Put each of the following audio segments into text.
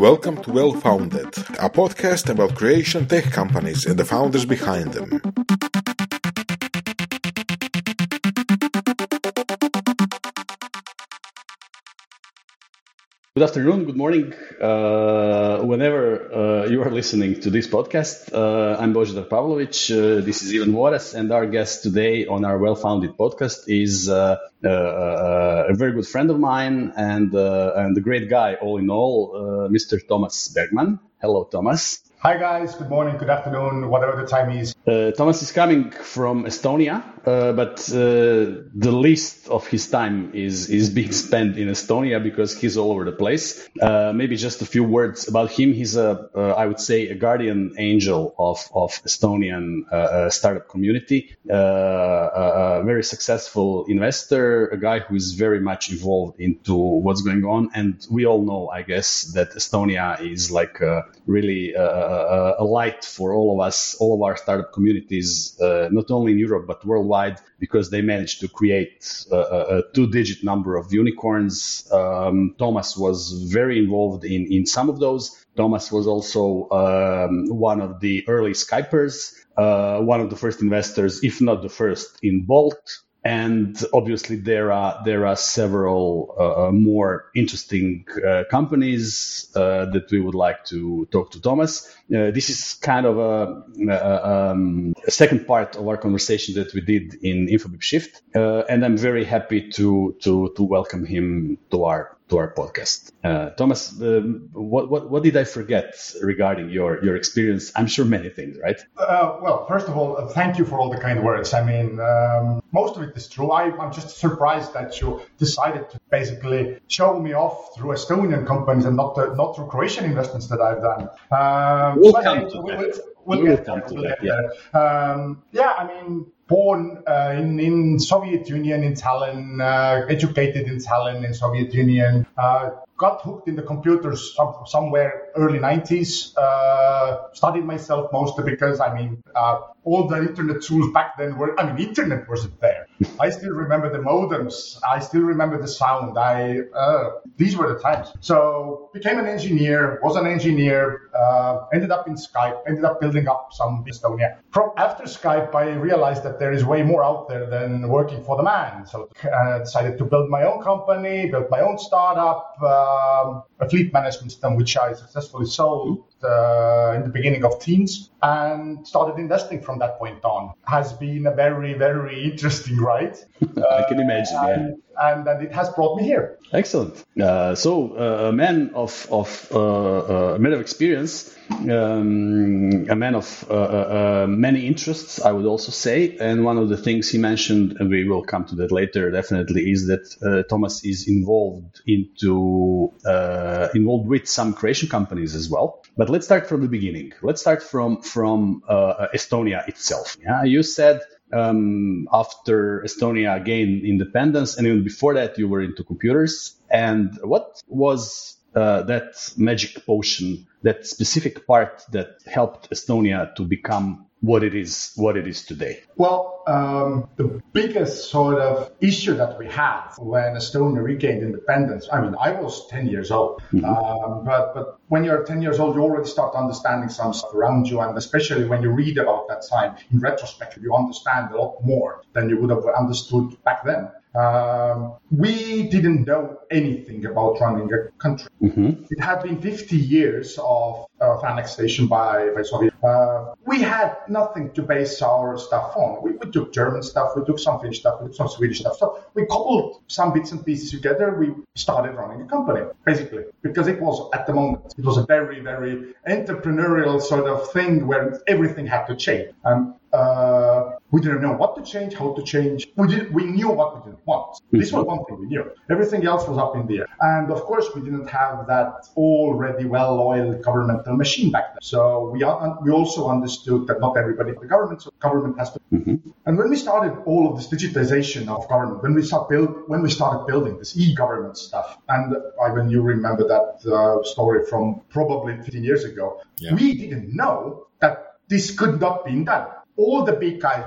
Welcome to Well Founded, a podcast about Croatian tech companies and the founders behind them. Good afternoon, good morning, uh, whenever uh, you are listening to this podcast. Uh, I'm Božidar Pavlović. Uh, this is Ivan Voras, and our guest today on our Well Founded podcast is uh, uh, a very good friend of mine and, and a great guy, all in all, Mr. Toomas Bergmann. Hello, Toomas. Hi guys, good morning, good afternoon, whatever the time is. Uh, Toomas is coming from Estonia, uh, but uh, the least of his time is is being spent in Estonia because he's all over the place. Uh, maybe just a few words about him. He's a, uh, I would say, a guardian angel of of Estonian uh, startup community. a very successful investor, a guy who is very much involved into what's going on, and we all know, I guess, that Estonia is like really a light for all of us, all of our startup communities, not only in Europe but worldwide, because they managed to create a, a two-digit number of unicorns. Um, Toomas was very involved in in some of those. Toomas was also um, one of the early Skypers, uh, one of the first investors, if not the first, in Bolt and obviously there are there are several uh, uh, more interesting uh, companies uh, that we would like to talk to Toomas. Uh, this is kind of a, a, um, a, second part of our conversation that we did in InfoBip Shift, uh, and I'm very happy to to to welcome him to our to our podcast. Uh, Toomas, uh, what, what, what did I forget regarding your, your experience? I'm sure many things, right? Uh, well, first of all, uh, thank you for all the kind words. I mean, um, most of it is true. I, am just surprised that you decided to basically show me off through Estonian companies and not uh, not through Croatian investments that I've done. Um, we'll come to that. We'll, we'll, come to that. Yeah. Um, yeah, I mean, born uh, in, in Soviet Union in Tallinn, uh, educated in Tallinn in Soviet Union, uh, got hooked in the computers some, somewhere early 90s. Uh, studied myself mostly because I mean uh, all the internet tools back then were I mean internet wasn't there. I still remember the modems. I still remember the sound. I uh, these were the times. So became an engineer. Was an engineer. Ended up in Skype. Ended up building up some Estonia. From after Skype, I realized that there is way more out there than working for the man. So I decided to build my own company, build my own startup, um, a fleet management system, which I successfully sold uh, in the beginning of teens and started investing from that point on. Has been a very, very interesting ride. I can imagine, uh, and, yeah. And, and, it has brought me here. Excellent. Uh, so, uh, a man of, of uh, uh, a man of experience, um, a man of many interests, I would also say. And one of the things he mentioned, and we will come to that later, definitely, is that Toomas is involved into involved with some Croatian companies as well. But let's start from the beginning. Let's start from from uh, Estonia itself. Yeah, you said um, after Estonia gained independence, and even before that, you were into computers. And what was uh, that magic potion, that specific part that helped Estonia to become what it is what it is today? Well, um, the biggest sort of issue that we had when Estonia regained independence. I mean, I was 10 years old, mm-hmm. um, but but when you're 10 years old, you already start understanding some stuff around you, and especially when you read about that time in retrospect, you understand a lot more than you would have understood back then. Um, we didn't know anything about running a country. Mm-hmm. It had been 50 years of, of annexation by, by Soviet. Uh, we had nothing to base our stuff on. We, we, took German stuff, we took some Finnish stuff, we took some Swedish stuff. So we coupled some bits and pieces together. We started running a company, basically, because it was at the moment, it was a very, very entrepreneurial sort of thing where everything had to change. And uh, we didn't know what to change, how to change. We did, we knew what we didn't want. Mm-hmm. This was one thing we knew. Everything else was up in the air. And of course, we didn't have that already well-oiled governmental machine back then. So we we also understood that not everybody in the government, so government has to. Mm-hmm. And when we started all of this digitization of government, when we start build, when we started building this e-government stuff, and Ivan, you remember that uh, story from probably 15 years ago, yeah. we didn't know that this could not be done all the big guys,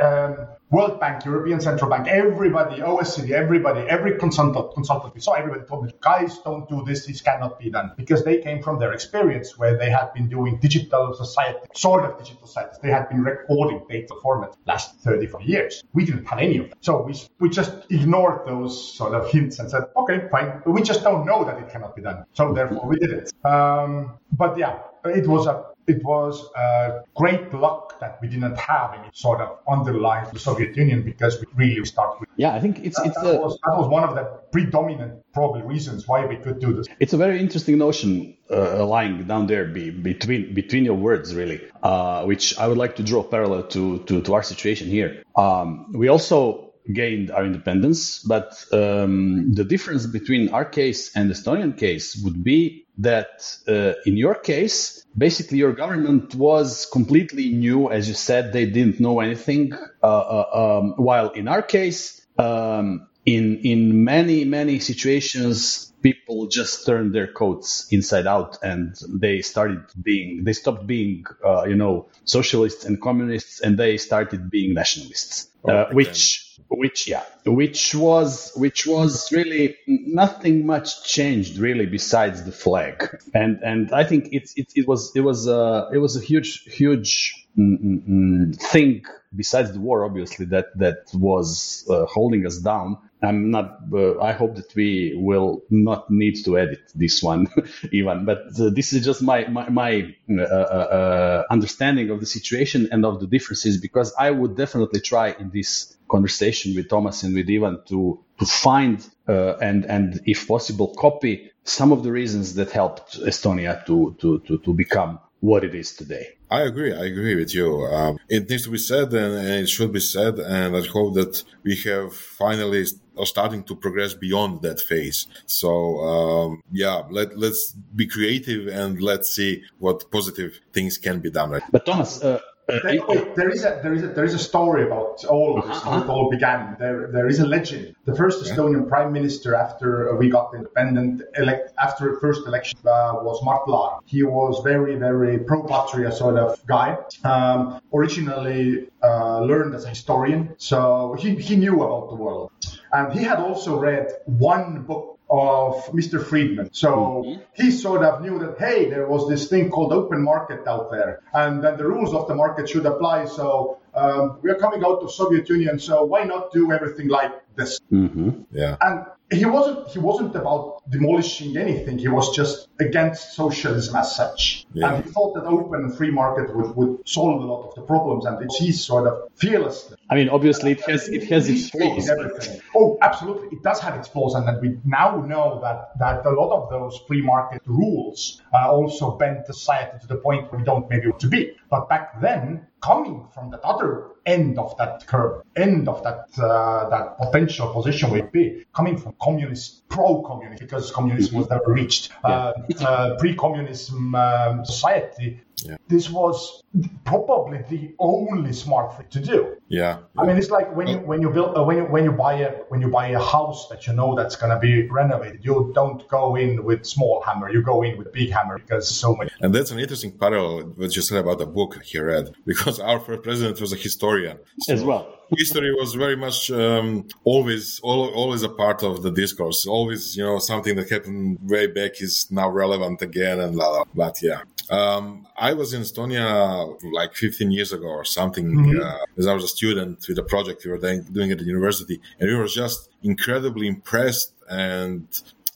um, World Bank, European Central Bank, everybody, OECD, everybody, every consultant, consultant we saw, everybody told me, guys, don't do this. This cannot be done because they came from their experience where they had been doing digital society, sort of digital societies. They had been recording data format last 30, 40 years. We didn't have any of them. So we, we just ignored those sort of hints and said, okay, fine. We just don't know that it cannot be done. So therefore we did it. Um, but yeah, it was a it was a great luck that we didn't have any sort of underlying the Soviet Union because we really start with. Yeah, I think it's that, it's that, a, was, that was one of the predominant probably reasons why we could do this. It's a very interesting notion uh, lying down there be, between between your words, really, uh, which I would like to draw parallel to to, to our situation here. Um, we also gained our independence, but um, the difference between our case and Estonian case would be that uh, in your case, basically your government was completely new, as you said, they didn't know anything. Uh, uh, um, while in our case, um, in in many many situations, people just turned their coats inside out and they started being they stopped being uh, you know socialists and communists and they started being nationalists, uh, which which yeah which was which was really nothing much changed really besides the flag. And and i think it's it, it was it was uh it was a huge huge mm, mm, mm, thing besides the war obviously that that was uh, holding us down i'm not uh, i hope that we will not need to edit this one even but uh, this is just my my, my uh, uh, understanding of the situation and of the differences because i would definitely try in this conversation with Toomas and with Ivan to to find uh, and and if possible copy some of the reasons that helped Estonia to to to, to become what it is today. I agree. I agree with you. Um, it needs to be said, and, and, it should be said. And I hope that we have finally are starting to progress beyond that phase. So um, yeah, let let's be creative and let's see what positive things can be done. Right. But Toomas, uh, there, wait, there is a there is a there is a story about all of this how it all began. There there is a legend. The first Estonian prime minister after we got independent, elect after the first election uh, was Mart Laar. He was very very pro patria sort of guy. Um, originally uh, learned as a historian, so he he knew about the world, and he had also read one book of Mr. Friedman. So mm-hmm. he sort of knew that, hey, there was this thing called open market out there, and then the rules of the market should apply. So um, we are coming out of Soviet Union, so why not do everything like this? Mm-hmm. Yeah. And he wasn't he wasn't about demolishing anything. He was just against socialism as such. Yeah. And he thought that open and free market would, would solve a lot of the problems. And it's his sort of fearlessness. I mean, obviously, it has it has its flaws. Oh, absolutely, it does have its flaws, and that we now know that that a lot of those free market rules uh, also bent society to the point where we don't maybe want to be. But back then, coming from that other end of that curve, end of that uh, that potential position would be coming from communist, pro-communist, because communism was never reached, uh, uh, pre-communism um, society. Yeah. This was probably the only smart thing to do. Yeah. I mean, it's like when you when you build uh, when you when you buy a when you buy a house that you know that's gonna be renovated, you don't go in with small hammer, you go in with big hammer because so many. And that's an interesting parallel what you said about the book he read, because our first president was a historian so as well. history was very much um, always always a part of the discourse. Always, you know, something that happened way back is now relevant again, and blah, blah. But yeah, um, I was in Estonia like 15 years ago or something, mm-hmm. uh, as I was a student with a project we were doing at the university, and we were just incredibly impressed and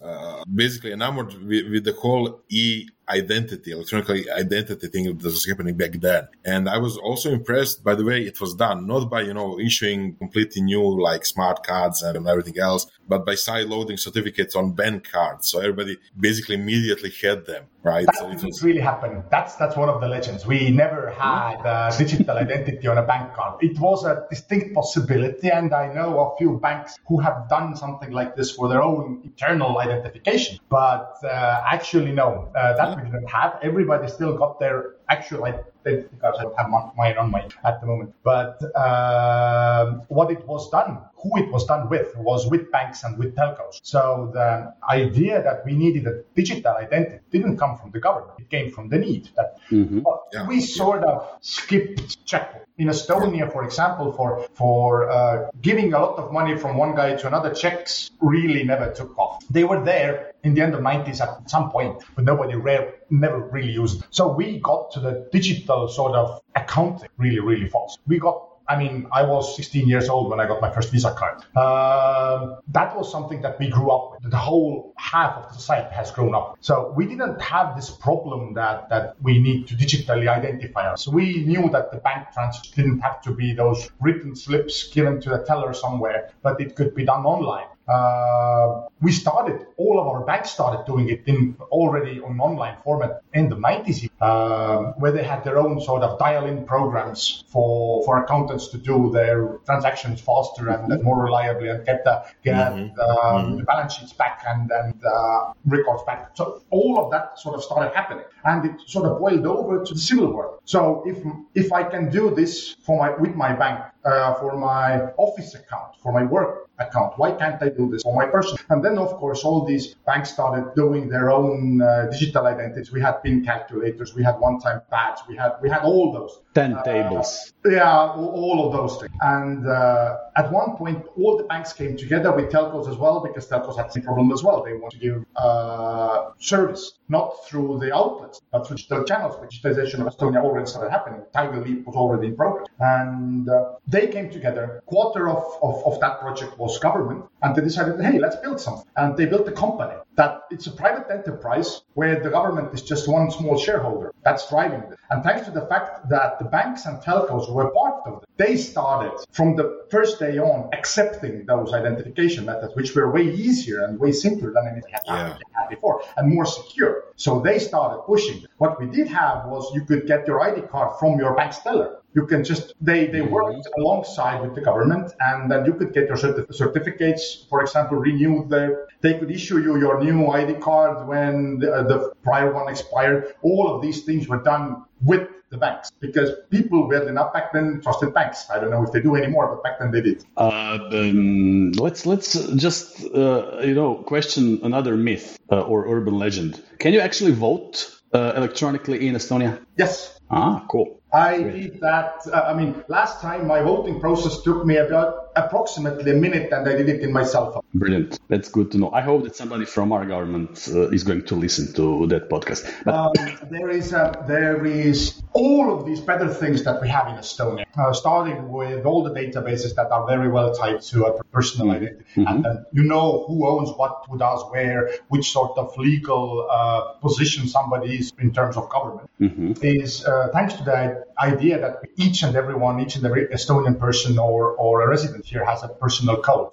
uh, basically enamored with, with, the whole e identity, electronic identity thing that was happening back then. And I was also impressed by the way it was done, not by, you know, issuing completely new like smart cards and everything else, but by side loading certificates on bank cards. So everybody basically immediately had them, right? That so it was really happened. That's, that's one of the legends. We never had a digital identity on a bank card. It was a distinct possibility. And I know a few banks who have done something like this for their own internal identification. But uh, actually, no, uh, that we didn't have. Everybody still got their actual identity cards. I don't have mine on my at the moment. But uh, what it was done, who it was done with was with banks and with telcos. So the idea that we needed a digital identity didn't come from the government; it came from the need. That mm-hmm. yeah. we sort of skipped checkpoint in Estonia, for example, for for uh, giving a lot of money from one guy to another, checks really never took off. They were there in the end of 90s at some point, but nobody rare, never really used. It. So we got to the digital sort of accounting really, really fast. We got I mean, I was 16 years old when I got my first Visa card. Uh, that was something that we grew up with. The whole half of the society has grown up. So we didn't have this problem that, that we need to digitally identify us. We knew that the bank transfer didn't have to be those written slips given to a teller somewhere, but it could be done online. Uh, we started, all of our banks started doing it in already on online format in the 90s, uh, where they had their own sort of dial-in programs for, for accountants to do their transactions faster and, and more reliably and get the, get mm-hmm. Um, mm-hmm. the balance sheets back and, and uh, records back. So all of that sort of started happening and it sort of boiled over to the civil world. So if, if I can do this for my, with my bank, uh, for my office account, for my work account. Why can't I do this for my person? And then, of course, all these banks started doing their own uh, digital identities. We had PIN calculators, we had one-time pads, we had we had all those. Ten uh, tables. Yeah, all of those things. And uh, at one point, all the banks came together with telcos as well because telcos had the same problem as well. They want to give uh, service not through the outlets, but through digital channels. Digitization of Estonia already started happening. Tiger Leap was already in progress, and uh, they came together. Quarter of, of, of that project was government, and they decided, hey, let's build something. And they built a company that it's a private enterprise where the government is just one small shareholder that's driving it. And thanks to the fact that the banks and telcos were part of it, they started from the first day on accepting those identification methods, which were way easier and way simpler than anything yeah. had before and more secure. So they started pushing. What we did have was you could get your ID card from your bank's teller you can just they they mm-hmm. worked alongside with the government and then you could get your certif- certificates for example renewed there they could issue you your new id card when the, uh, the prior one expired all of these things were done with the banks because people weirdly enough back then trusted banks. I don't know if they do anymore, but back then they did. Uh, um, let's let's just uh, you know question another myth uh, or urban legend. Can you actually vote uh, electronically in Estonia? Yes. Ah, cool. I did that. Uh, I mean, last time my voting process took me about approximately a minute, and I did it in my cell phone. Brilliant. That's good to know. I hope that somebody from our government uh, is going to listen to that podcast. But... Um, there is a, there is all of these better things that we have in Estonia, uh, starting with all the databases that are very well tied to a personal mm-hmm. identity, mm-hmm. and then you know who owns what, who does where, which sort of legal uh, position somebody is in terms of government. Mm-hmm. Is uh, thanks to that idea that each and everyone, each and every Estonian person or, or a resident here has a personal code.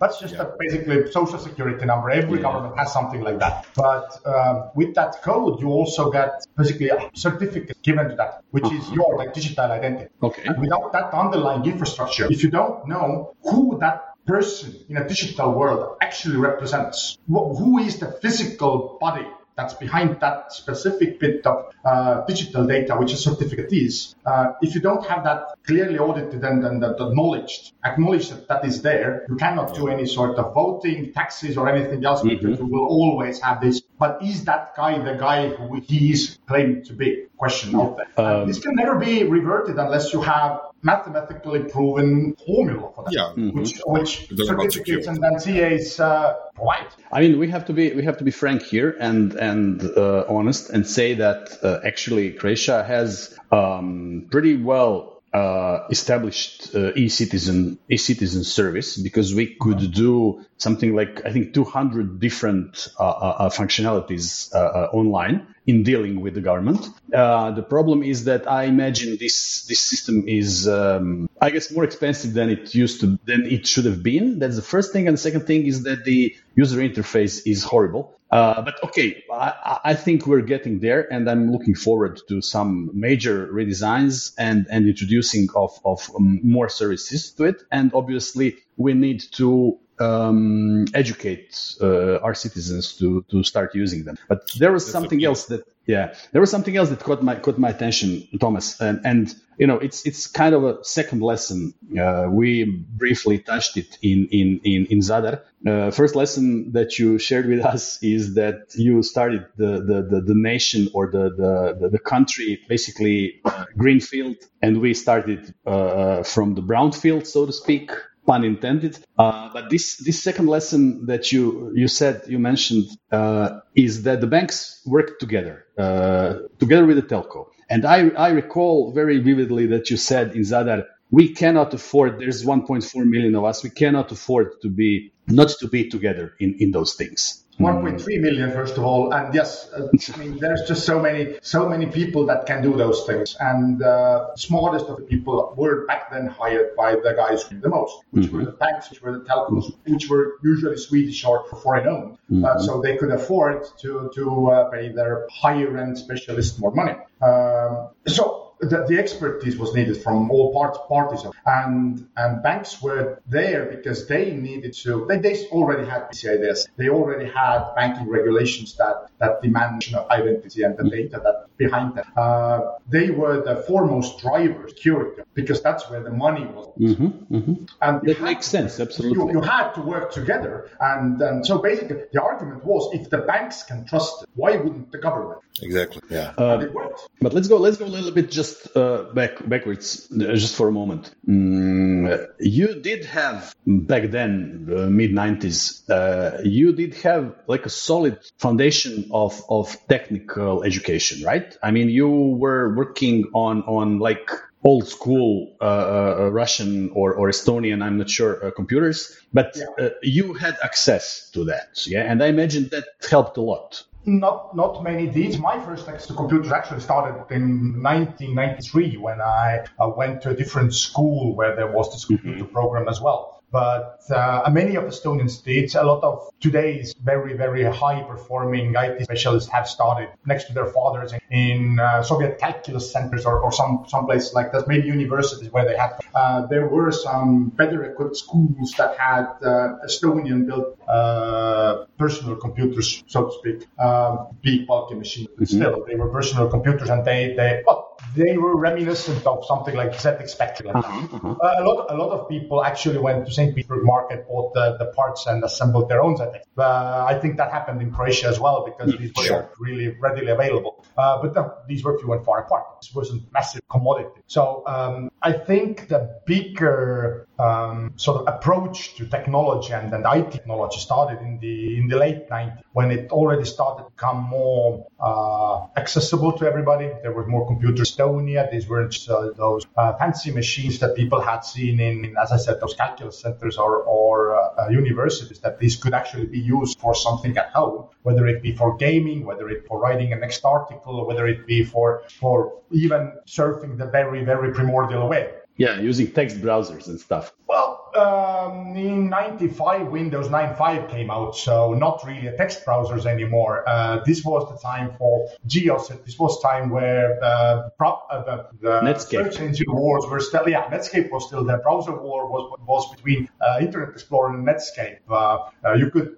That's just yeah. a basically social security number. Every yeah. government has something like that. But um, with that code, you also get basically a certificate given to that, which uh-huh. is your like digital identity. Okay. And without that underlying infrastructure, if you don't know who that person in a digital world actually represents, who is the physical body that's behind that specific bit of uh, digital data, which a certificate is. Uh, if you don't have that clearly audited and, and, and acknowledged, acknowledge that that is there, you cannot do any sort of voting, taxes, or anything else mm-hmm. because you will always have this. But is that guy the guy who he is claimed to be? Question out there. Um, this can never be reverted unless you have mathematically proven formula for that, yeah. mm-hmm. which, which certificates and then CAs uh, provide. I mean, we have to be we have to be frank here and and uh, honest and say that uh, actually Croatia has um, pretty well uh, established uh, e-citizen e-citizen service because we could do something like I think 200 different uh, uh, uh functionalities uh, online in dealing with the government. the problem is that I imagine this this system is um, I guess more expensive than it used to than it should have been. That's the first thing, and the second thing is that the user interface is horrible. Uh, but okay, I, I, think we're getting there, and I'm looking forward to some major redesigns and, and introducing of, of um, more services to it. And obviously, we need to um, educate uh, our citizens to, to start using them. But there was That's something else that Yeah, there was something else that caught my caught my attention, Toomas, and, and you know it's it's kind of a second lesson. Uh, we briefly touched it in in in, in Zadar. Uh, first lesson that you shared with us is that you started the the, the, the nation or the, the the country basically uh, greenfield, and we started uh, from the brownfield, so to speak pun intended. Uh, but this this second lesson that you you said you mentioned uh, is that the banks work together uh, together with the telco. And I I recall very vividly that you said in Zadar we cannot afford. There's 1.4 million of us. We cannot afford to be not to be together in in those things. 1.3 million first of all and yes uh, i mean there's just so many so many people that can do those things and uh, smartest of the people were back then hired by the guys who the most which mm-hmm. were the banks which were the telcos which were usually swedish or foreign owned uh, mm-hmm. uh, so they could afford to to uh, pay their higher end specialists more money um, so the, the, expertise was needed from all parts, parties, and and banks were there because they needed to. They, they already had PCI DSS. They already had banking regulations that that demand know, identity and the data that behind that. Uh, they were the foremost drivers, security, because that's where the money was. Mm-hmm, mm-hmm. And that makes sense, absolutely. You, you, had to work together, and, and so basically the argument was, if the banks can trust it, why wouldn't the government? Exactly. Yeah. Uh. But let's go. Let's go a little bit just uh, back backwards, uh, just for a moment. Mm, you did have back then, mid '90s. Uh, you did have like a solid foundation of of technical education, right? I mean, you were working on on like old school uh, uh, Russian or, or Estonian, I'm not sure, uh, computers, but yeah. uh, you had access to that. Yeah. And I imagine that helped a lot. Not not many did. My first access to computers actually started in 1993 when I uh, went to a different school where there was this computer mm-hmm. program as well but uh, many of Estonian states, a lot of today's very, very high performing IT specialists have started next to their fathers in uh, Soviet calculus centers or, or some, some places like that, maybe universities where they had. Uh, there were some better equipped schools that had uh, Estonian built uh, personal computers, so to speak, um, big bulky machines. Mm-hmm. Still, they were personal computers and they, they, well, they were reminiscent of something like ZX Spectrum. Uh-huh, uh-huh. Uh, a lot, a lot of people actually went to St. Petersburg market, bought the, the parts and assembled their own ZX. Uh, I think that happened in Croatia as well because mm, these were sure. really readily available. Uh, but no, these were few and far apart. This wasn't massive commodity. So um, I think the bigger um, sort of approach to technology and, and IT technology started in the in the late 90s when it already started to become more uh, accessible to everybody. There were more computers Estonia. These weren't uh, those uh, fancy machines that people had seen in, in, as I said, those calculus centers or, or uh, universities, that these could actually be used for something at home, whether it be for gaming, whether it for writing a next article, whether it be for, for even surfing the very, very primordial web. Yeah, using text browsers and stuff. Well, um, in 95, Windows 9.5 came out, so not really a text browsers anymore. Uh, this was the time for GeoSet. This was time where uh, prop, uh, the, the Netscape. search engine wars were still, yeah, Netscape was still the browser war was, was between uh, Internet Explorer and Netscape. Uh, uh, you could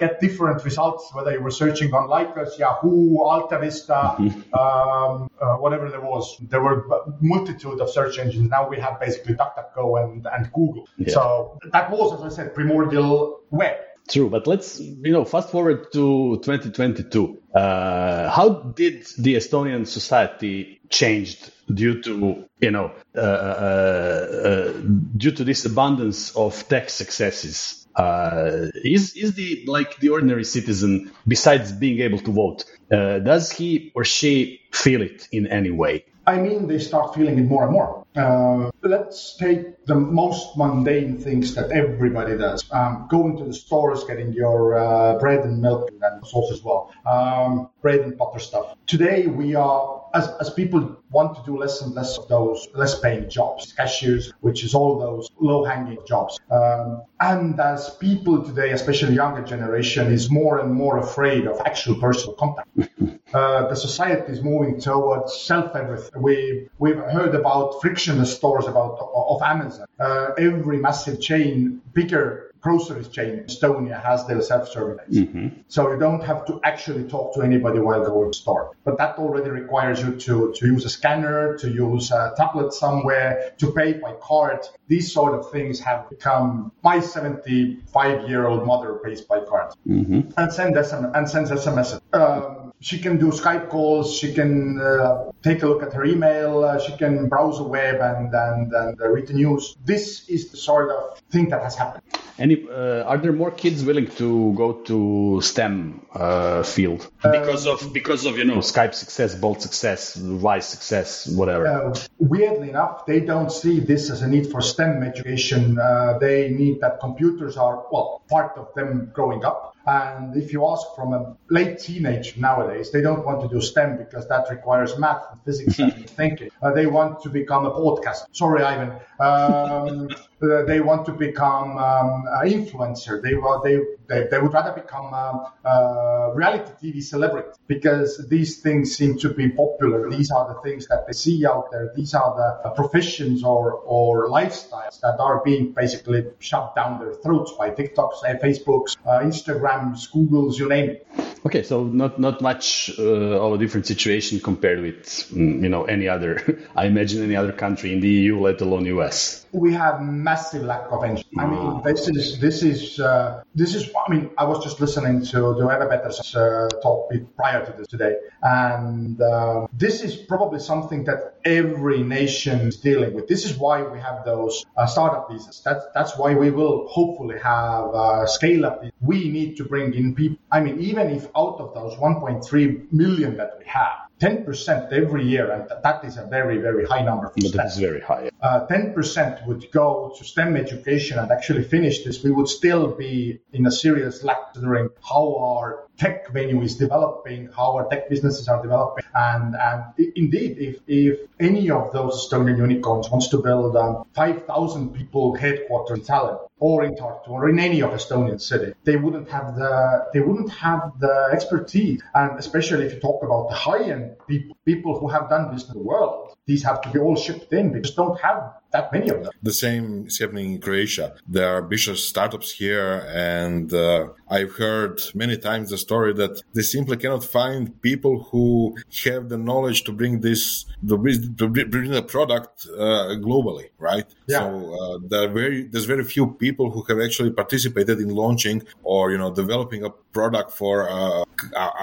get different results whether you were searching on Lycos, Yahoo, Alta Vista, mm-hmm. um, whatever there was. There were a multitude of search engines. Now we have basically DuckDuckGo and, and Google. Yeah. So that was, as I said, primordial web. True, but let's you know fast forward to 2022. Uh, how did the Estonian society changed due to you know uh, uh, uh due to this abundance of tech successes? Uh, is is the like the ordinary citizen besides being able to vote? Uh, does he or she feel it in any way? I mean, they start feeling it more and more. Uh, let's take the most mundane things that everybody does. Um, going to the stores, getting your uh, bread and milk and sauce as well. Um, bread and butter stuff. Today we are, as, as people want to do less and less of those less paying jobs, cashiers, which is all those low hanging jobs. Um, and as people today, especially younger generation, is more and more afraid of actual personal contact. uh, the society is moving towards self everything. We, we've heard about stores about of Amazon. Uh, every massive chain, bigger groceries chain in Estonia has their self-service. Mm-hmm. So you don't have to actually talk to anybody while going to store. But that already requires you to, to use a scanner, to use a tablet somewhere, to pay by card. These sort of things have become my 75 year old mother pays by card mm-hmm. and send SM, and sends SMS. Um, she can do Skype calls. She can uh, take a look at her email. Uh, she can browse the web and and, and uh, read the news. This is the sort of thing that has happened. Any, uh, are there more kids willing to go to STEM uh, field because of because of you know Skype success, Bolt success, Wise success, whatever? Uh, weirdly enough, they don't see this as a need for STEM education. they need that computers are well part of them growing up and if you ask from a late teenage nowadays, they don't want to do STEM because that requires math and physics and thinking. Uh, they want to become a podcaster. Sorry, Ivan. Um, uh, they want to become um, an influencer. They, they, they, they would rather become a, reality TV celebrity because these things seem to be popular. These are the things that they see out there. These are the professions or, or lifestyles that are being basically shoved down their throats by TikToks, Facebooks, uh, Instagrams, Googles, you name it. Okay, so not not much uh, of a different situation compared with mm, you know any other. I imagine any other country in the EU, let alone US. We have massive lack of engineers. I mean, ah. this is this is uh, this is. I mean, I was just listening to the Eva Peterson's uh, talk prior to this today, and uh, this is probably something that every nation is dealing with. This is why we have those uh, startup visas. That's that's why we will hopefully have uh, scale up. We need to bring in people. I mean, even if out of those 1.3 million that we have, 10% every year, and that is a very, very high number. For but that is very high. Uh, 10% would go to STEM education and actually finish this. We would still be in a serious lack considering how our tech venue is developing, how our tech businesses are developing. And, and indeed, if, if any of those Estonian unicorns wants to build a 5,000 people headquarters in Tallinn or in Tartu or in any of Estonian city, they wouldn't have the, they wouldn't have the expertise. And especially if you talk about the high end people, people who have done this in the world, these have to be all shipped in. We just don't have that many of them. The same is happening in Croatia. There are ambitious startups here, and uh, I've heard many times the story that they simply cannot find people who have the knowledge to bring this to bring the product uh, globally, right? Yeah. So uh, there very there's very few people who have actually participated in launching or you know developing a product for uh,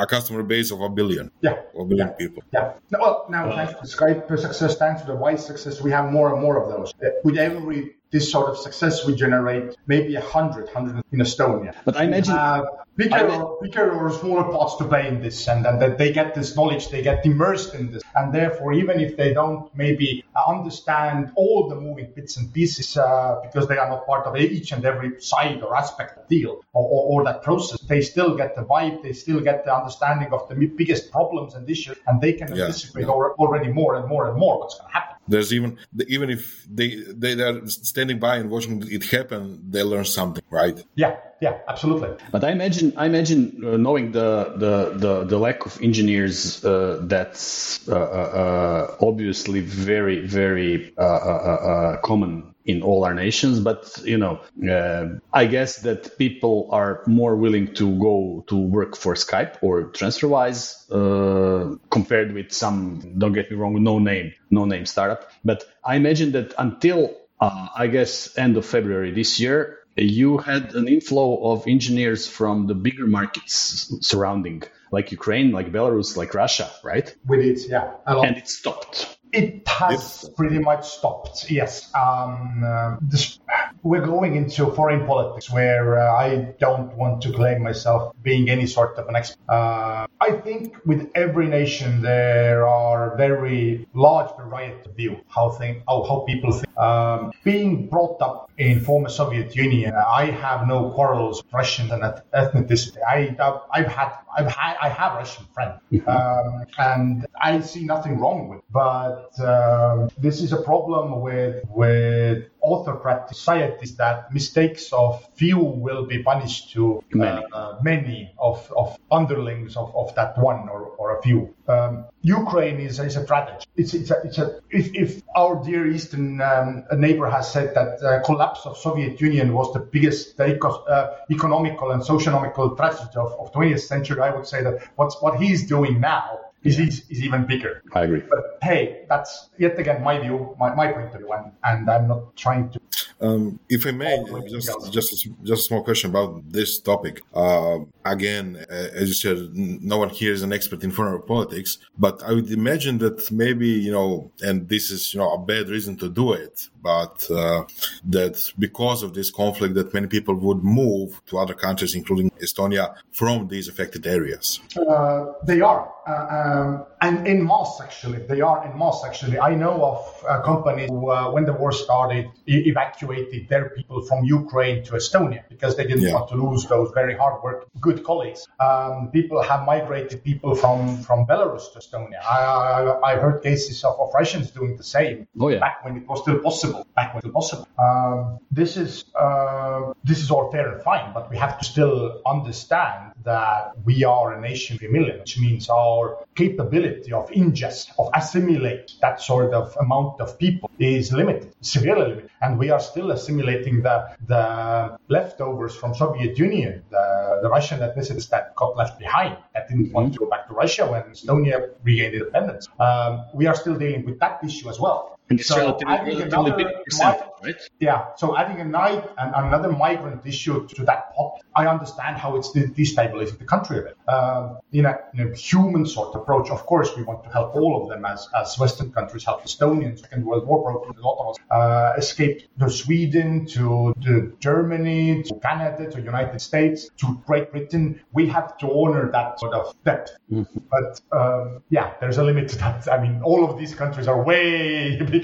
a customer base of a billion. Yeah. A billion yeah. people. Yeah. Well, now thanks to Skype success, thanks to the Wise success, we have more and more of those. Uh, with every this sort of success we generate maybe a hundred, hundred in Estonia. But I imagine uh, bigger, I mean, or, bigger or smaller parts to play in this, and, and that they get this knowledge, they get immersed in this, and therefore, even if they don't maybe understand all the moving bits and pieces uh, because they are not part of each and every side or aspect of the deal or, or, or, that process, they still get the vibe, they still get the understanding of the biggest problems and issues, and they can yeah, anticipate yeah. already more and more and more what's going to happen. There's even even if they they are standing by and watching it happen, they learn something, right? Yeah, yeah, absolutely. But I imagine, I imagine uh, knowing the, the, the the lack of engineers, uh, that's uh, uh, uh obviously very very uh, common in all our nations. But you know, uh, I guess that people are more willing to go to work for Skype or TransferWise uh, compared with some. Don't get me wrong, no name, no name startup. But I imagine that until uh, I guess end of February this year, you had an inflow of engineers from the bigger markets surrounding, like Ukraine, like Belarus, like Russia, right? We did, yeah. And it stopped. It has pretty much stopped, yes. Um, uh, this, we're going into foreign politics where uh, I don't want to claim myself being any sort of an expert. Uh, I think with every nation there are very large variety of view how think how, how people think. Um, being brought up in former Soviet Union, I have no quarrels with Russian and ethnicity. I, I've had I've had I have Russian friends, um, and I see nothing wrong with. It. But um, this is a problem with with autocratic societies that mistakes of few will be punished to many, uh, many of, of underlings of, of that one or, or a few. Um, Ukraine is, is a tragedy. It's, it's, a, it's a, if, if our dear Eastern um, neighbor has said that the collapse of Soviet Union was the biggest eco- uh, economical and socio-economical tragedy of, of 20th century, I would say that what's, what he's doing now is, is, is even bigger. I agree. But hey, that's yet again my view, my, my point of view, and, and I'm not trying to um, if I may, just just just a small question about this topic. Uh, again, as you said, no one here is an expert in foreign politics, but I would imagine that maybe you know, and this is you know a bad reason to do it, but uh, that because of this conflict, that many people would move to other countries, including Estonia, from these affected areas. Uh, they are. Uh, um, and in mass, actually, they are in mass. Actually, I know of uh, companies who, when the war started, e- evacuated their people from Ukraine to Estonia because they didn't yeah. want to lose those very hard work, good colleagues. Um, people have migrated people from, from Belarus to Estonia. I, I, I heard cases of, of, Russians doing the same oh, yeah. back when it was still possible. Back when it was possible. Um, this is uh, this is all fair and fine, but we have to still understand that we are a nation of a million, which means our capability of ingest, of assimilate that sort of amount of people is limited, severely limited. And we are still assimilating the, the leftovers from Soviet Union, the, the Russian ethnicities that got left behind, that didn't want to go back to Russia when Estonia regained independence. Um, we are still dealing with that issue as well. And it's so relatively, relatively big percent, right? Yeah. So adding a night and another migrant issue to that pot, I understand how it's destabilizing the country a bit. Um, in, a, in, a, human sort of approach, of course, we want to help all of them as, as Western countries helped Estonians. Second World War broke a lot of us uh, escaped to Sweden, to, to Germany, to Canada, to United States, to Great Britain. We have to honor that sort of depth. Mm-hmm. But um, yeah, there's a limit to that. I mean, all of these countries are way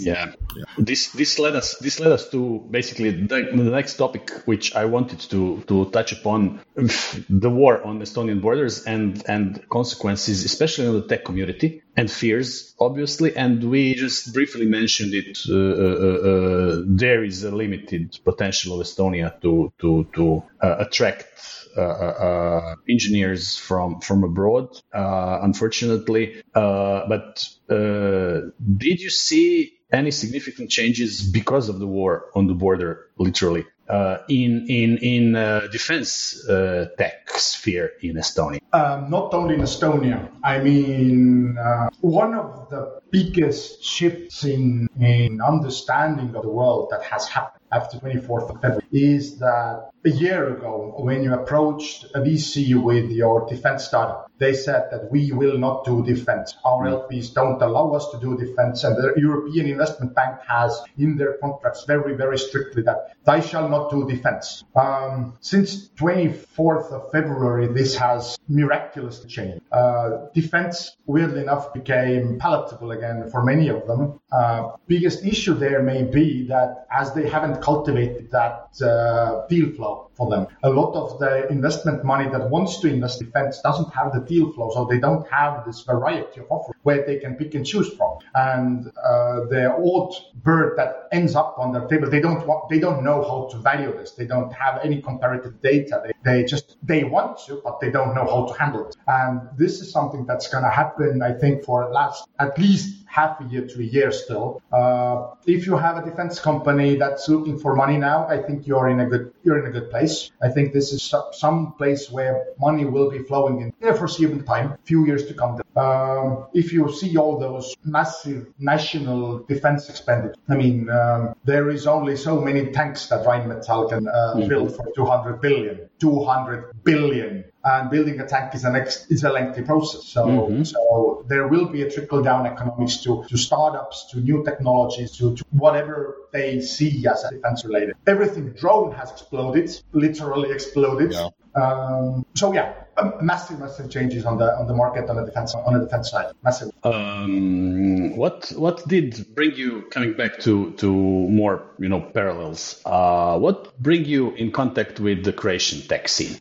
Yeah. yeah. This this led us this led us to basically the, the next topic, which I wanted to to touch upon the war on Estonian borders and and consequences, especially in the tech community and fears, obviously. And we just briefly mentioned it. Uh, uh, uh, there is a limited potential of Estonia to to to uh, attract uh, uh, engineers from from abroad, unfortunately. but did you see any significant changes because of the war on the border, literally? uh, in in in uh, defense uh, tech sphere in Estonia? Um, not only in Estonia. I mean, uh, one of the biggest shifts in in understanding of the world that has happened after 24th of February is that a year ago, when you approached a VC with your defense startup, they said that we will not do defense. Our LPs don't allow us to do defense. And the European Investment Bank has in their contracts very, very strictly that they shall not do defense. Um, since 24th of February, this has miraculously changed. Uh, defense, weirdly enough, became palatable again for many of them. Uh, biggest issue there may be that as they haven't cultivated that uh, deal flow for them. A lot of the investment money that wants to invest in defense doesn't have the deal flow, so they don't have this variety of offers where they can pick and choose from. And uh, the odd bird that ends up on their table, they don't want, they don't know how to value this. They don't have any comparative data. They, they just they want to, but they don't know how to handle it. And this is something that's going to happen, I think, for last at least half a year to a year still. Uh, if you have a defense company that's looking for money now, I think you're in a good you're in a good place. I think this is some place where money will be flowing in the foreseeable time, few years to come. Um, if you see all those massive national defense expenditure, I mean, um, there is only so many tanks that Rheinmetall can uh, mm-hmm. build for 200 billion. 200 billion and building a tank is an ex- is a lengthy process. So mm-hmm. so there will be a trickle down economics to to startups, to new technologies, to, to whatever they see as defense related. Everything drone has exploded, literally exploded. Yeah. Um, so yeah, massive, massive changes on the on the market on the defense on the defense side. Massive. Um, what what did bring you coming back to to more you know parallels? Uh, what bring you in contact with the Croatian tech scene?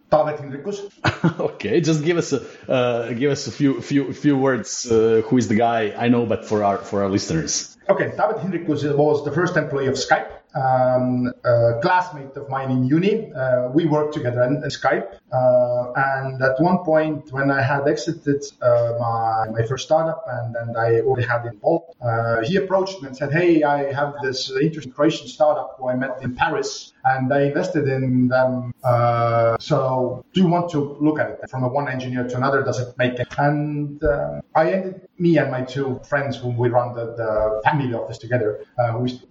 Okay, just give us a uh, give us a few few few words. Uh, who is the guy? I know, but for our for our listeners. Okay, Taavet Hinrikus was the first employee of Skype um, a classmate of mine in uni. Uh, we worked together in Skype. Uh, and at one point, when I had exited uh, my, my first startup and, and I already had involved, uh, he approached me and said, Hey, I have this interesting Croatian startup who I met in Paris and I invested in them. Uh, so do you want to look at it from a one engineer to another? Does it make it? And uh, I ended me and my two friends whom we run the, the family office together,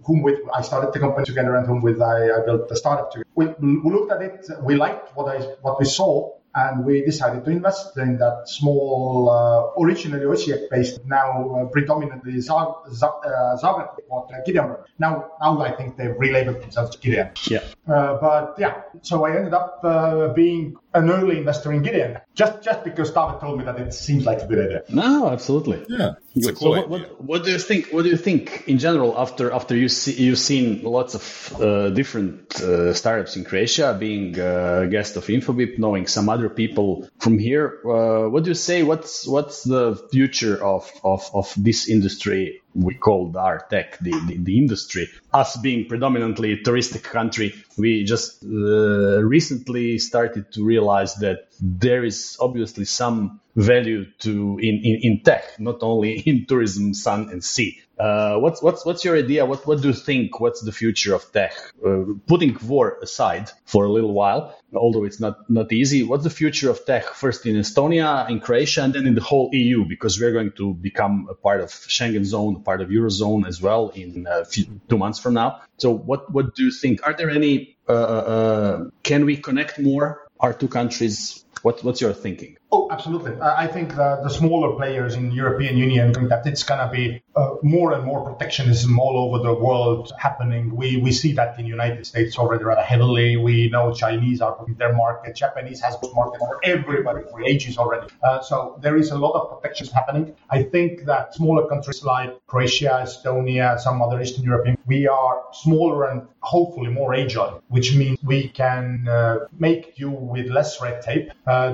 whom with I started the company company together and whom with I, I built the startup together. We, we looked at it, we liked what I what we saw, and we decided to invest in that small, uh, originally Osijek based, now uh, predominantly Zagreb, Zagreb what uh, Gideon. Now, now I think they've relabeled themselves Gideon. Yeah. Uh, but yeah, so I ended up uh, being an early investor in Gideon, just just because David told me that it seems like a good idea. No, absolutely. Yeah. Cool so what, what, what, do you think? What do you think in general after after you see you've seen lots of uh, different uh, startups in Croatia, being a guest of Infobip, knowing some other people from here? Uh, what do you say? What's what's the future of of, of this industry we called our tech the, the, the, industry us being predominantly a touristic country. We just uh, recently started to realize that there is obviously some value to in, in, in tech not only in tourism sun and sea uh, what's what's what's your idea? What what do you think? What's the future of tech? Uh, putting war aside for a little while, although it's not not easy. What's the future of tech? First in Estonia, in Croatia, and then in the whole EU, because we're going to become a part of Schengen zone, a part of eurozone as well in few, two months from now. So what what do you think? Are there any? Uh, uh, uh can we connect more our two countries? What what's your thinking? Oh, absolutely. I think the, smaller players in European Union think that it's going to be uh, more and more protectionism all over the world happening. We we see that in the United States already rather heavily. We know Chinese are putting their market. Japanese has put market for everybody for ages already. Uh, so there is a lot of protections happening. I think that smaller countries like Croatia, Estonia, some other Eastern European, we are smaller and hopefully more agile, which means we can uh, make do with less red tape. Uh,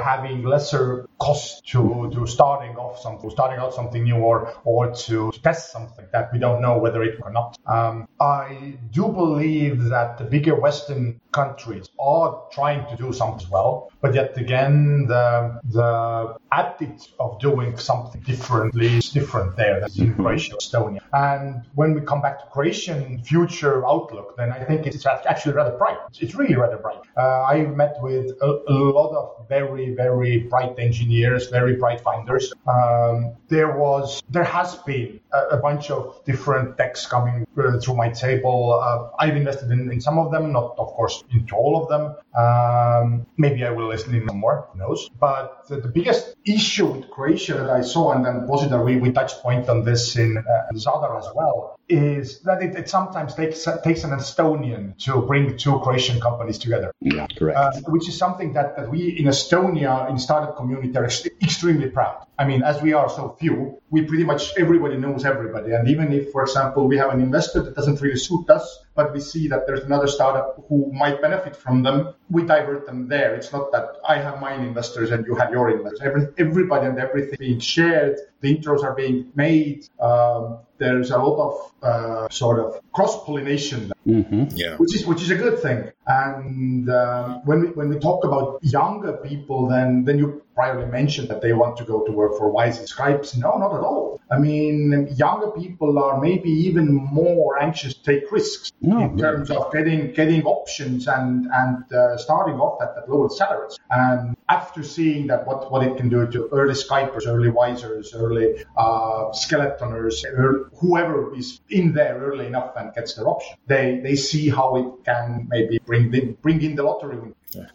having lesser cost to, to starting off something, starting out something new or, or to test something that we don't know whether it or not. Um, I do believe that the bigger Western countries are trying to do something as well, but yet again, the, the attitude of doing something differently is different there than in mm-hmm. Croatia, Estonia. And when we come back to Croatian future outlook, then I think it's actually rather bright. It's really rather bright. Uh, I met with a, a lot of very very, bright engineers, very bright finders. Um, there was, there has been a, a bunch of different techs coming uh, through my table. Uh, I've invested in, in, some of them, not of course into all of them. Um, maybe I will listen in more, who knows? But the, the, biggest issue with Croatia that I saw, and then Božidar, we, we touched point on this in, uh, in Zadar as well, is that it, it, sometimes takes takes an Estonian to bring two Croatian companies together. Yeah, correct. Uh, which is something that, that we in Estonia in startup community are extremely proud. I mean, as we are so few, we pretty much everybody knows everybody. And even if, for example, we have an investor that doesn't really suit us, but we see that there's another startup who might benefit from them, we divert them there. It's not that I have mine investors and you have your investors. Every, everybody and everything being shared. The intros are being made. Um, there's a lot of uh, sort of cross pollination, mm-hmm. yeah. which is which is a good thing. And um, when we when we talk about younger people, then then you priorly mentioned that they want to go to work for Wise and Skypes. No, not at all. I mean, younger people are maybe even more anxious to take risks no, in terms of getting getting options and and uh, starting off at, at lower salaries. And after seeing that what, what it can do to early Skypers, early Wisers, early uh, Skeletoners, early, whoever is in there early enough and gets their option, they they see how it can maybe bring in, bring in the lottery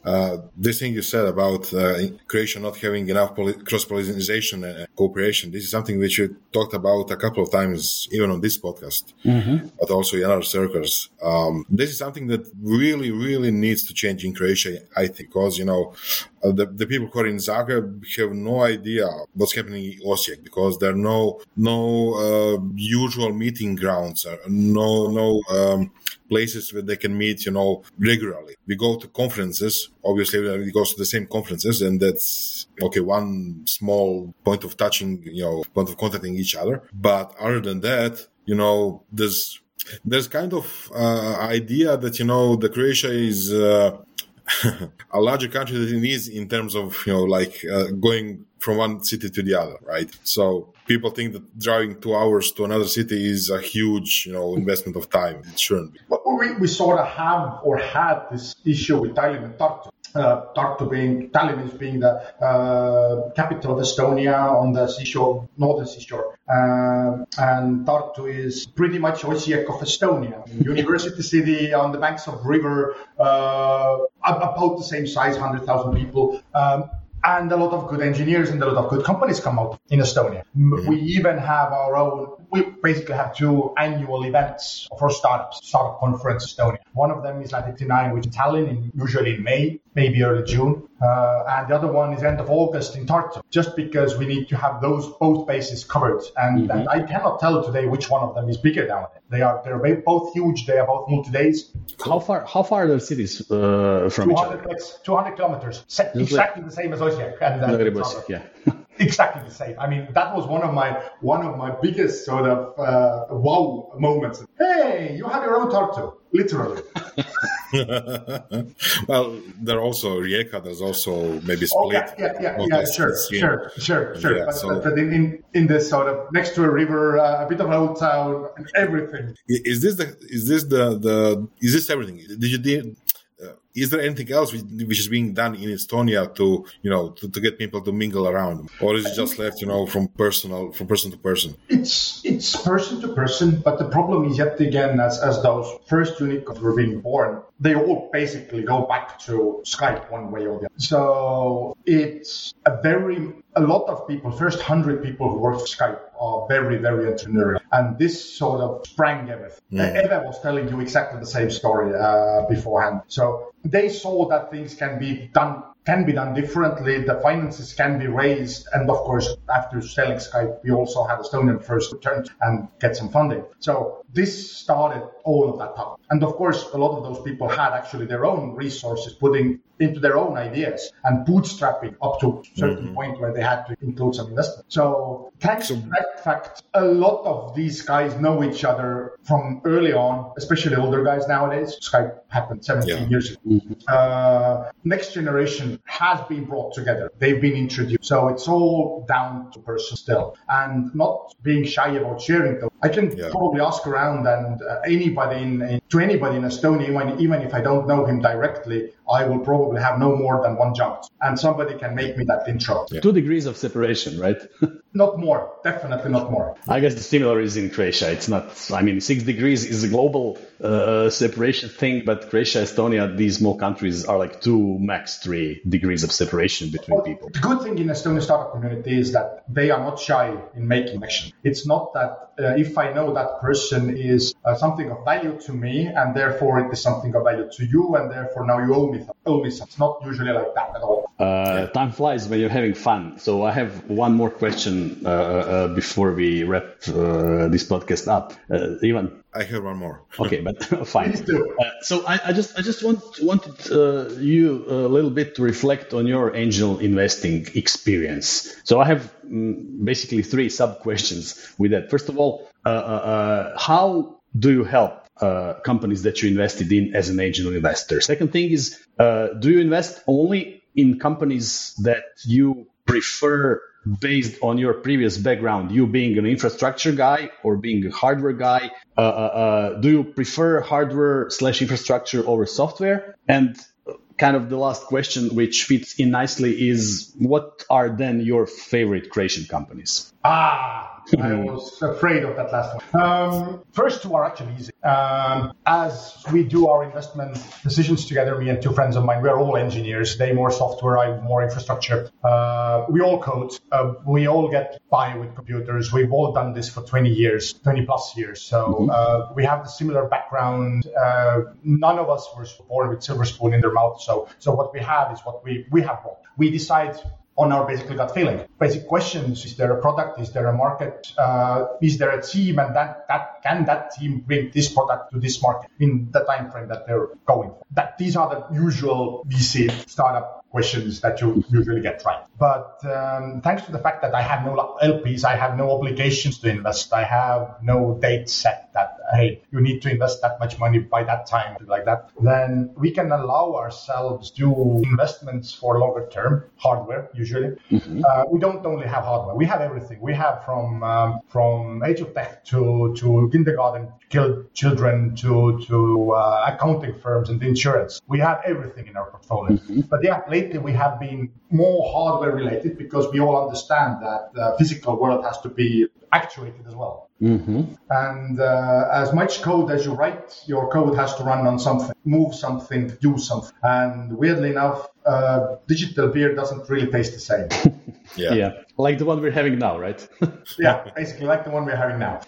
uh, this thing you said about uh, Croatia not having enough poly- cross pollination and cooperation, this is something which you talked about a couple of times, even on this podcast, mm-hmm. but also in other circles. Um, this is something that really, really needs to change in Croatia, I think, because, you know, uh, the, the people who are in Zagreb have no idea what's happening in Osijek because there are no no uh, usual meeting grounds, uh, no no um, places where they can meet, you know, regularly. We go to conferences. Obviously, we go to the same conferences, and that's okay. One small point of touching, you know, point of contacting each other. But other than that, you know, there's there's kind of uh, idea that you know the Croatia is uh, a larger country than it is in terms of you know like uh, going from one city to the other, right? So people think that driving two hours to another city is a huge you know investment of time. It shouldn't be. We, we sort of have or had this issue with Tallinn and Tartu. Uh, Tartu being Tallinn is being the uh, capital of Estonia on the seashore, northern seashore, uh, and Tartu is pretty much Osijek of Estonia, university city on the banks of river, uh, about the same size, hundred thousand people. Um, and a lot of good engineers and a lot of good companies come out in Estonia. Mm-hmm. We even have our own, we basically have two annual events for startups, startup conference Estonia. One of them is Latitude 9, which is Tallinn, in, usually in May, maybe early June. Uh, and the other one is end of August in Tartu, just because we need to have those both bases covered. And, mm-hmm. and I cannot tell today which one of them is bigger down there. They are they're both huge. They are both multi days. How far how far are the cities uh, from 200 each other? 200 kilometers. Exactly the same as Osijek. And, uh, yeah. exactly the same. I mean, that was one of my one of my biggest sort of uh, wow moments. Hey, you have your own Tartu, literally. well, there are also Rijeka. There's also maybe Split. Oh, yeah, yeah, yeah, yeah sure, sure, sure, sure. Yeah, but, so, but in, in, in this sort of next to a river, uh, a bit of an old town, and everything. Is this the? Is this the the? Is this everything? Did you uh, is there anything else which is being done in Estonia to, you know, to, to, get people to mingle around, or is it just left, you know, from personal, from person to person? It's it's person to person, but the problem is yet again, as as those first unicorns were being born, they all basically go back to Skype one way or the other. So it's a very a lot of people, first hundred people who work for Skype are very, very entrepreneurial. And this sort of sprang everything. Mm. Eva was telling you exactly the same story uh, beforehand. So they saw that things can be done can be done differently. The finances can be raised. And of course, after selling Skype, we also had Estonian first return and get some funding. So this started all of that up. And of course, a lot of those people had actually their own resources putting into their own ideas and bootstrapping up to a certain mm-hmm. point where they had to include some investment. So thanks so, to that fact, a lot of these guys know each other from early on, especially older guys nowadays. Skype happened 17 yeah. years ago. Mm-hmm. Uh, next generation has been brought together. They've been introduced. So it's all down to person still and not being shy about sharing them. I can yeah. probably ask around and uh, anybody in, in, to anybody in Estonia, even, even if I don't know him directly, I will probably have no more than one jump and somebody can make me that intro. Yeah. Two degrees of separation, right? not more, definitely not more. I guess the similar is in Croatia. It's not, I mean, six degrees is a global uh, separation thing, but Croatia, Estonia, these small countries are like two, max three degrees of separation between well, people. The good thing in Estonian startup community is that they are not shy in making action. It's not that uh, if I know that person is uh, something of value to me and therefore it is something of value to you and therefore now you owe me, owe me something. It's not usually like that at all. Uh, time flies when you're having fun. So I have one more question uh, uh, before we wrap uh, this podcast up. Uh, Ivan, I have one more. okay, but fine. Uh, so I, I, just I just want wanted uh, you a little bit to reflect on your angel investing experience. So I have um, basically three sub questions with that. First of all, uh, uh, uh how do you help uh, companies that you invested in as an angel investor? Second thing is, do you invest only in companies that you prefer based on your previous background, you being an infrastructure guy or being a hardware guy, uh, uh, uh, do you prefer hardware slash infrastructure over software? And kind of the last question, which fits in nicely, is what are then your favorite Croatian companies? Ah, I was afraid of that last one. Um, first two are actually easy. Um, as we do our investment decisions together, me and two friends of mine, we are all engineers. They more software, I more infrastructure. Uh, we all code. Uh, we all get by with computers. We've all done this for 20 years, 20 plus years. So mm-hmm. uh, we have the similar background. Uh, none of us were born with silver spoon in their mouth. So, so what we have is what we we have. Bought. We decide on our basically gut feeling. Basic questions: Is there a product? Is there a market? Uh, is there a team? And that that can that team bring this product to this market in the time frame that they're going for? That these are the usual VC startup questions that you usually get right. But um, thanks to the fact that I have no LPs, I have no obligations to invest. I have no date set that hey, you need to invest that much money by that time, like that. Then we can allow ourselves to investments for longer term hardware usually. Mm-hmm. Uh, we don't only have hardware; we have everything. We have from um, from age of tech to to kindergarten children to to uh, accounting firms and insurance. We have everything in our portfolio. Mm-hmm. But yeah, lately we have been more hardware related because we all understand that the physical world has to be actuated as well. Mm-hmm. And uh, as much code as you write, your code has to run on something, move something, do something. And weirdly enough, uh, digital beer doesn't really taste the same. yeah. yeah, like the one we're having now, right? yeah, basically like the one we're having now.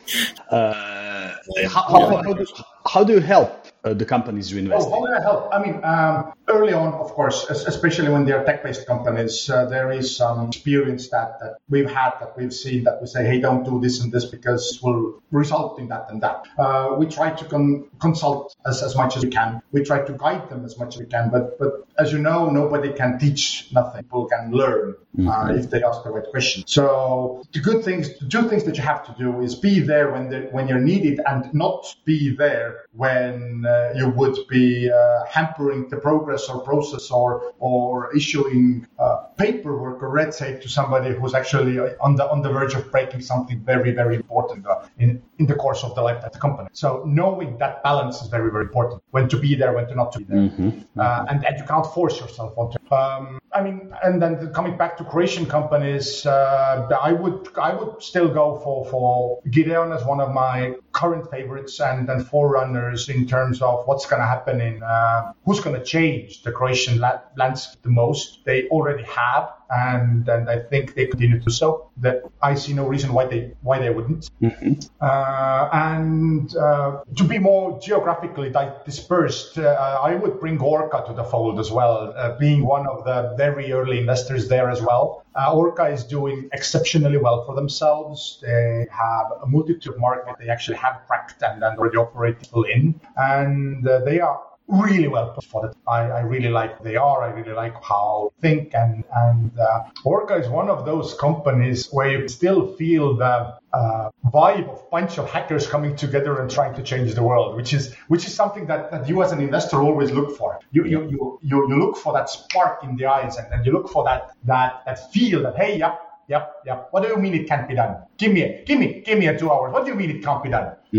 Uh, how, how, how, do, how do you help uh, the companies you invest oh, how can I help? I mean, um, early on, of course, especially when they're tech-based companies, uh, there is some experience that, that we've had, that we've seen, that we say, hey, don't do this and this because will result in that and that. Uh, we try to con- consult as, as much as we can. We try to guide them as much as we can. But, but as you know, nobody can teach nothing. People can learn uh, mm-hmm. if they ask the right question. So the good things, the two things that you have to do is be there when, the, when you're needed and not be there when uh, you would be uh, hampering the progress or process or or issuing uh, paperwork or red tape to somebody who's actually on the on the verge of breaking something very very important in in the course of the life of the company. So knowing that balance is very very important. When to be there, when to not to be there, mm-hmm. mm-hmm. and, and you can't force yourself onto. Um, I mean, and then coming back to Croatian companies, uh, I would I would still go for for Gideon as one of my current favorites and then forerunners in terms of what's going to happen in uh, who's going to change the Croatian la- landscape the most. They already have and and I think they continue to do so. That I see no reason why they why they wouldn't. Mm-hmm. Uh, and uh, to be more geographically dispersed, uh, I would bring Orqa to the fold as well, uh, being one of the very early investors there as well. Uh, Orqa is doing exceptionally well for themselves. They have a multitude of market they actually have cracked and, and already operate in, and uh, they are really well for it. I, I really like they are. I really like how they think and and uh, Orqa is one of those companies where you still feel the uh, vibe of bunch of hackers coming together and trying to change the world, which is which is something that, that you as an investor always look for. You you, you, you, you look for that spark in the eyes and, and you look for that that that feel that hey yep yep yep. What do you mean it can't be done? Give me give me give me a two hours. What do you mean it can't be done?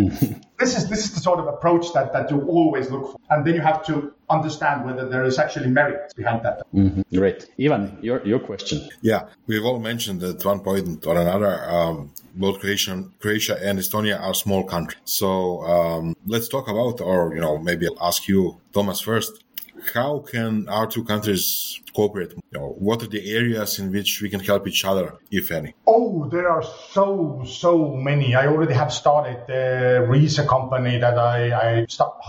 this is this is the sort of approach that, that you always look for, and then you have to understand whether there is actually merit behind that. Mm-hmm. Great, Ivan, your your question. Yeah, we've all mentioned at one point or another, um, both Croatia, Croatia and Estonia are small countries. So um, let's talk about, or you know, maybe I'll ask you, Toomas, first. How can our two countries cooperate? You know, what are the areas in which we can help each other, if any? Oh, there are so so many. I already have started the Risa company that I, I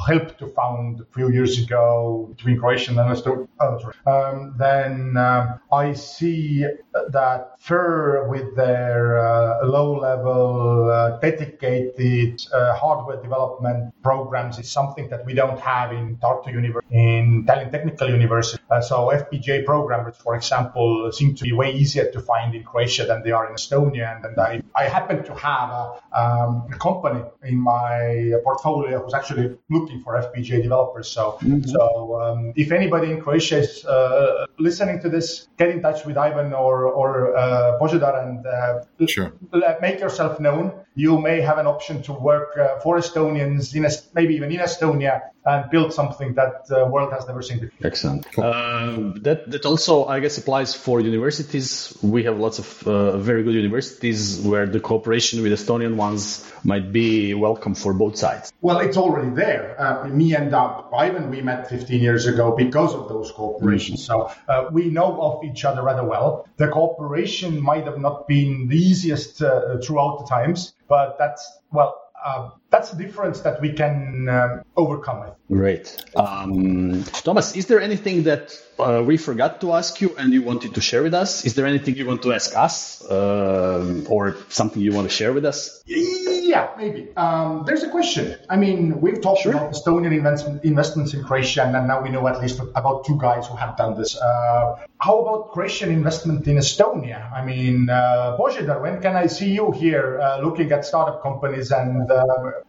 helped to found a few years ago between Croatia and Estonia. Oh, um, then um, I see that FER with their uh, low-level, uh, dedicated uh, hardware development programs is something that we don't have in Tartu University, in Tallinn Technical University. Uh, so FPGA programmers, for example, seem to be way easier to find in Croatia than they are in Estonia. And, and I, I happen to have a, um, a, company in my portfolio who's actually looking for FPGA developers. So, mm-hmm. so um, if anybody in Croatia is uh, listening to this, get in touch with Ivan or, or uh, Božidar and uh, sure. make yourself known. You may have an option to work uh, for Estonians, in maybe even in Estonia, and build something that the world has never seen before. Excellent. Uh, that that also, I guess, applies for universities. We have lots of uh, very good universities where the cooperation with Estonian ones might be welcome for both sides. Well, it's already there. Uh, me and uh, Ivan, we met 15 years ago because of those cooperations. Mm-hmm. So uh, we know of each other rather well. The cooperation might have not been the easiest uh, throughout the times, but that's well. Uh, that's the difference that we can um, overcome. Great. Um, Toomas, is there anything that uh, we forgot to ask you and you wanted to share with us? Is there anything you want to ask us uh, or something you want to share with us? Yeah, maybe. Um, there's a question. I mean, we've talked sure. about Estonian investment, investments in Croatia, and now we know at least about two guys who have done this. Uh, how about Croatian investment in Estonia? I mean, uh, Božidar, when can I see you here uh, looking at startup companies and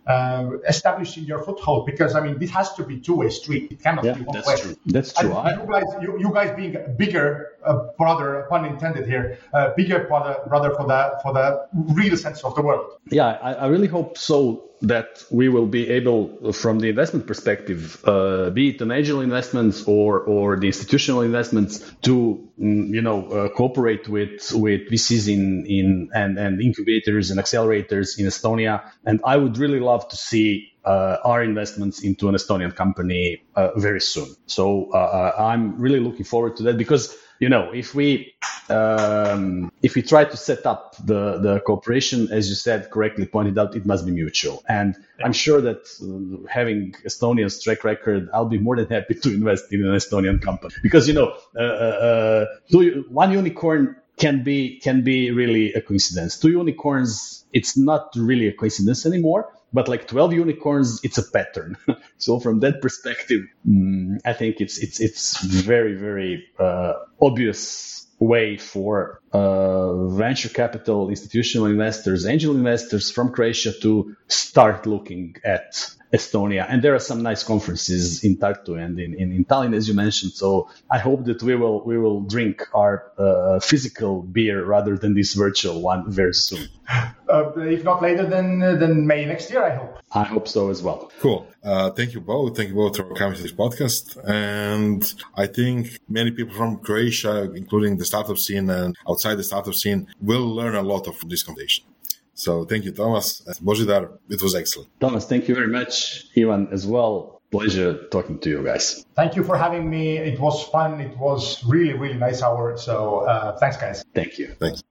uh, uh, establishing your foothold? Because, I mean, this has to be two-way street. It cannot yeah, be one that's way. True. That's true. I, you, guys, you, you, guys being bigger uh, brother, pun intended here, bigger brother, brother for the, for the real sense of the world. Yeah, I, I really hope so that we will be able, from the investment perspective, uh, be it an angel investments or or the institutional investments, to mm, you know uh, cooperate with with VCs in in and and incubators and accelerators in Estonia. And I would really love to see uh, our investments into an Estonian company uh, very soon. So uh, uh, I'm really looking forward to that because you know if we um, if we try to set up the, the cooperation, as you said, correctly pointed out, it must be mutual. And I'm sure that uh, having Estonia's track record, I'll be more than happy to invest in an Estonian company because, you know, uh, uh, two, one unicorn can be, can be really a coincidence. Two unicorns, it's not really a coincidence anymore but like 12 unicorns it's a pattern so from that perspective mm, i think it's it's it's very very uh, obvious way for uh, venture capital, institutional investors, angel investors from Croatia to start looking at Estonia. And there are some nice conferences in Tartu and in, in, in Tallinn, as you mentioned. So I hope that we will we will drink our uh, physical beer rather than this virtual one very soon. Uh, if not later than uh, than May next year, I hope. I hope so as well. Cool. Uh, thank you both. Thank you both for coming to this podcast. And I think many people from Croatia, including the startup scene and outside the startup scene, will learn a lot of this conversation. So thank you, Toomas. Božidar, it was excellent. Toomas, thank you very much. Ivan as well. Pleasure talking to you guys. Thank you for having me. It was fun. It was really, really nice hour. So uh, thanks, guys. Thank you. Thanks.